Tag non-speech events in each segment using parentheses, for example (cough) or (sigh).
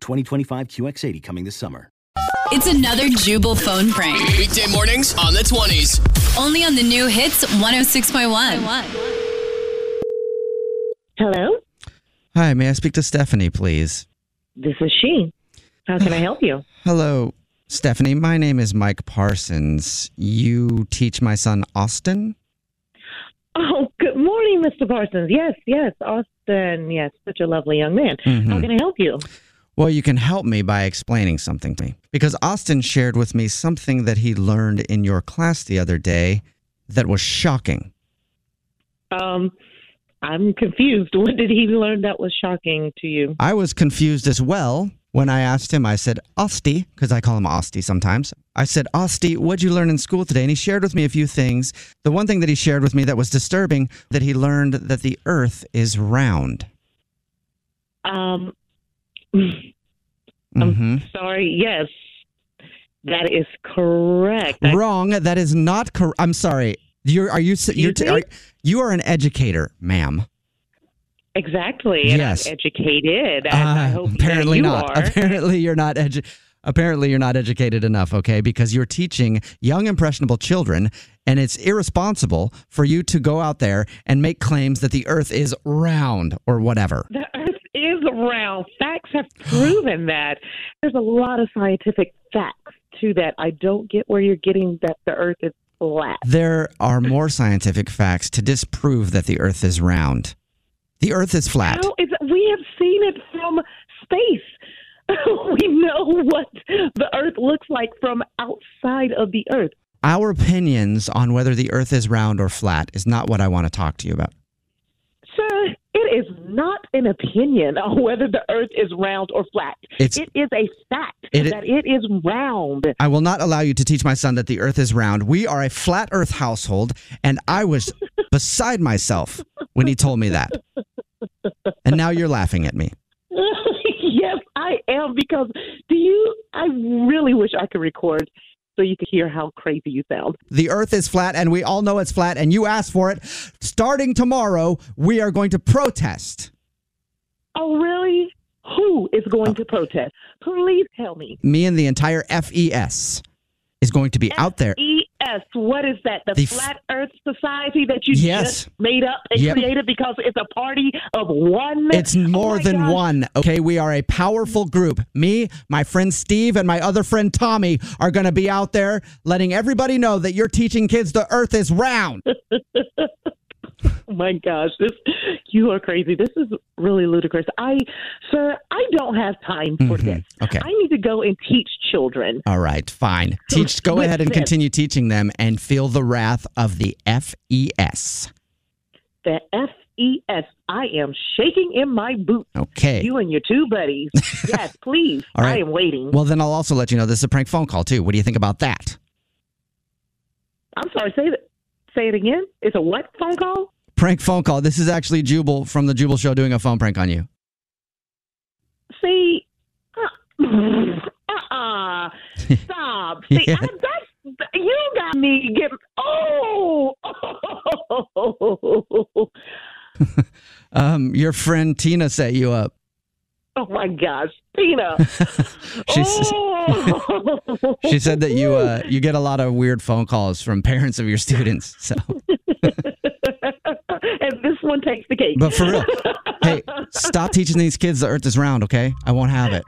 2025 QX80 coming this summer. It's another Jubal phone prank. Weekday mornings on the 20s. Only on the new hits 106.1. Hello, Hi, may I speak to Stephanie, please? this is she. How can I help you? Hello, Stephanie. My name is Mike Parsons. You teach my son Austin? Oh, good morning, Mr. Parsons. Yes, yes, Austin. Yes, such a lovely young man. Mm-hmm. How can I help you? Well, you can help me by explaining something to me. Because Austin shared with me something that he learned in your class the other day that was shocking. Um, I'm confused. (laughs) What did he learn that was shocking to you? I was confused as well when I asked him. I said, Osti, because I call him Osti sometimes. I said, Osti, what'd you learn in school today? And he shared with me a few things. The one thing that he shared with me that was disturbing that he learned that the earth is round. Um, (laughs) hmm I'm sorry. Yes, that is correct. Wrong. That is not correct. I'm sorry. You're are you you're t- are, you are an educator, ma'am. exactly. And Yes. I'm educated. Uh, hope apparently you not. (laughs) Are. Apparently you're not edu- Apparently you're not educated enough, okay? Because you're teaching young impressionable children and it's irresponsible for you to go out there and make claims that the earth is round or whatever. The earth round. Facts have proven that. There's a lot of scientific facts to that. I don't get where you're getting that the earth is flat. There are more scientific facts to disprove that the earth is round. The earth is flat. How is it? We have seen it from space. (laughs) we know what the earth looks like from outside of the earth. Our opinions on whether the earth is round or flat is not what I want to talk to you about. Sir, it is not an opinion on (laughs) whether the earth is round or flat. It's- it is a fact It that it is round. I will not allow you to teach my son that the earth is round. We are a flat earth household, and I was (laughs) beside myself when he told me that. And now you're laughing at me. (laughs) yes, I am because do you I really wish I could record so you could hear how crazy you sound. The earth is flat, and we all know it's flat, and you asked for it. Starting tomorrow, we are going to protest. Oh, really? Who is going oh. to protest? Please tell me. Me and the entire FES is going to be out there. ES, what is that? The, The f- Flat Earth Society that you Yes. just made up and Yep. created because it's a party of one? It's more Oh than gosh. one. Okay, we are a powerful group. Me, my friend Steve, and my other friend Tommy are going to be out there letting everybody know that you're teaching kids the earth is round. (laughs) Oh (laughs) my gosh, this you are crazy. This is really ludicrous. I, sir, I don't have time for this. Mm-hmm. Okay. I need to go and teach children. All right, fine. Teach go ahead and this. continue teaching them and feel the wrath of the FES. The FES. I am shaking in my boots. Okay. You and your two buddies. (laughs) yes, please. All right. I am waiting. Well, then I'll also let you know this is a prank phone call too. What do you think about that? I'm sorry. Say that. Say it again. It's a what phone call? Prank phone call. This is actually Jubal from the Jubal Show doing a phone prank on you. See, uh, (laughs) uh-uh. Stop. (laughs) See, Yeah. I, that's you got me get. Oh. (laughs) Um, your friend Tina set you up. Oh my gosh, Tina. She oh. she said that you uh, you get a lot of weird phone calls from parents of your students. So, one takes the cake. but for real, (laughs) hey, stop teaching these kids the Earth is round. Okay, I won't have it.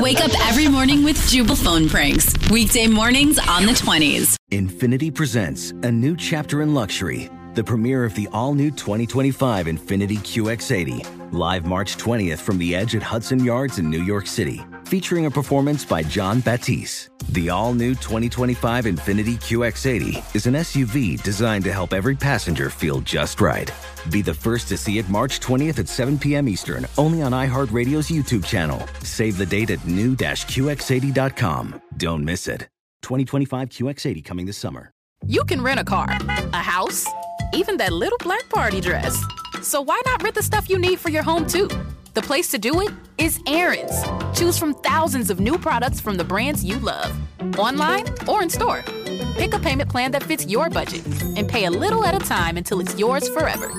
Wake up every morning with Jubal phone pranks. Weekday mornings on the 20s. Infiniti presents a new chapter in luxury, the premiere of the all new 2025 Infiniti QX80, live March 20th from the edge at Hudson Yards in New York City, featuring a performance by Jon Batiste. The all new 2025 Infiniti QX80 is an SUV designed to help every passenger feel just right. Be the first to see it March 20th at 7 p.m. Eastern, only on iHeartRadio's YouTube channel. Save the date at new-QX80.com. Don't miss it. 2025 QX80 coming this summer. You can rent a car, a house, even that little black party dress. So why not rent the stuff you need for your home too? The place to do it is Aaron's. Choose from thousands of new products from the brands you love, online or in store. Pick a payment plan that fits your budget and pay a little at a time until it's yours forever.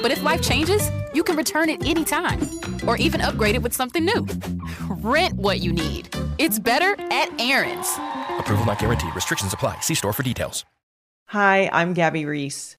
But if life changes, you can return it anytime or even upgrade it with something new. Rent what you need. It's better at Aaron's. Approval not guaranteed. Restrictions apply. See store for details. Hi, I'm Gabby Reece.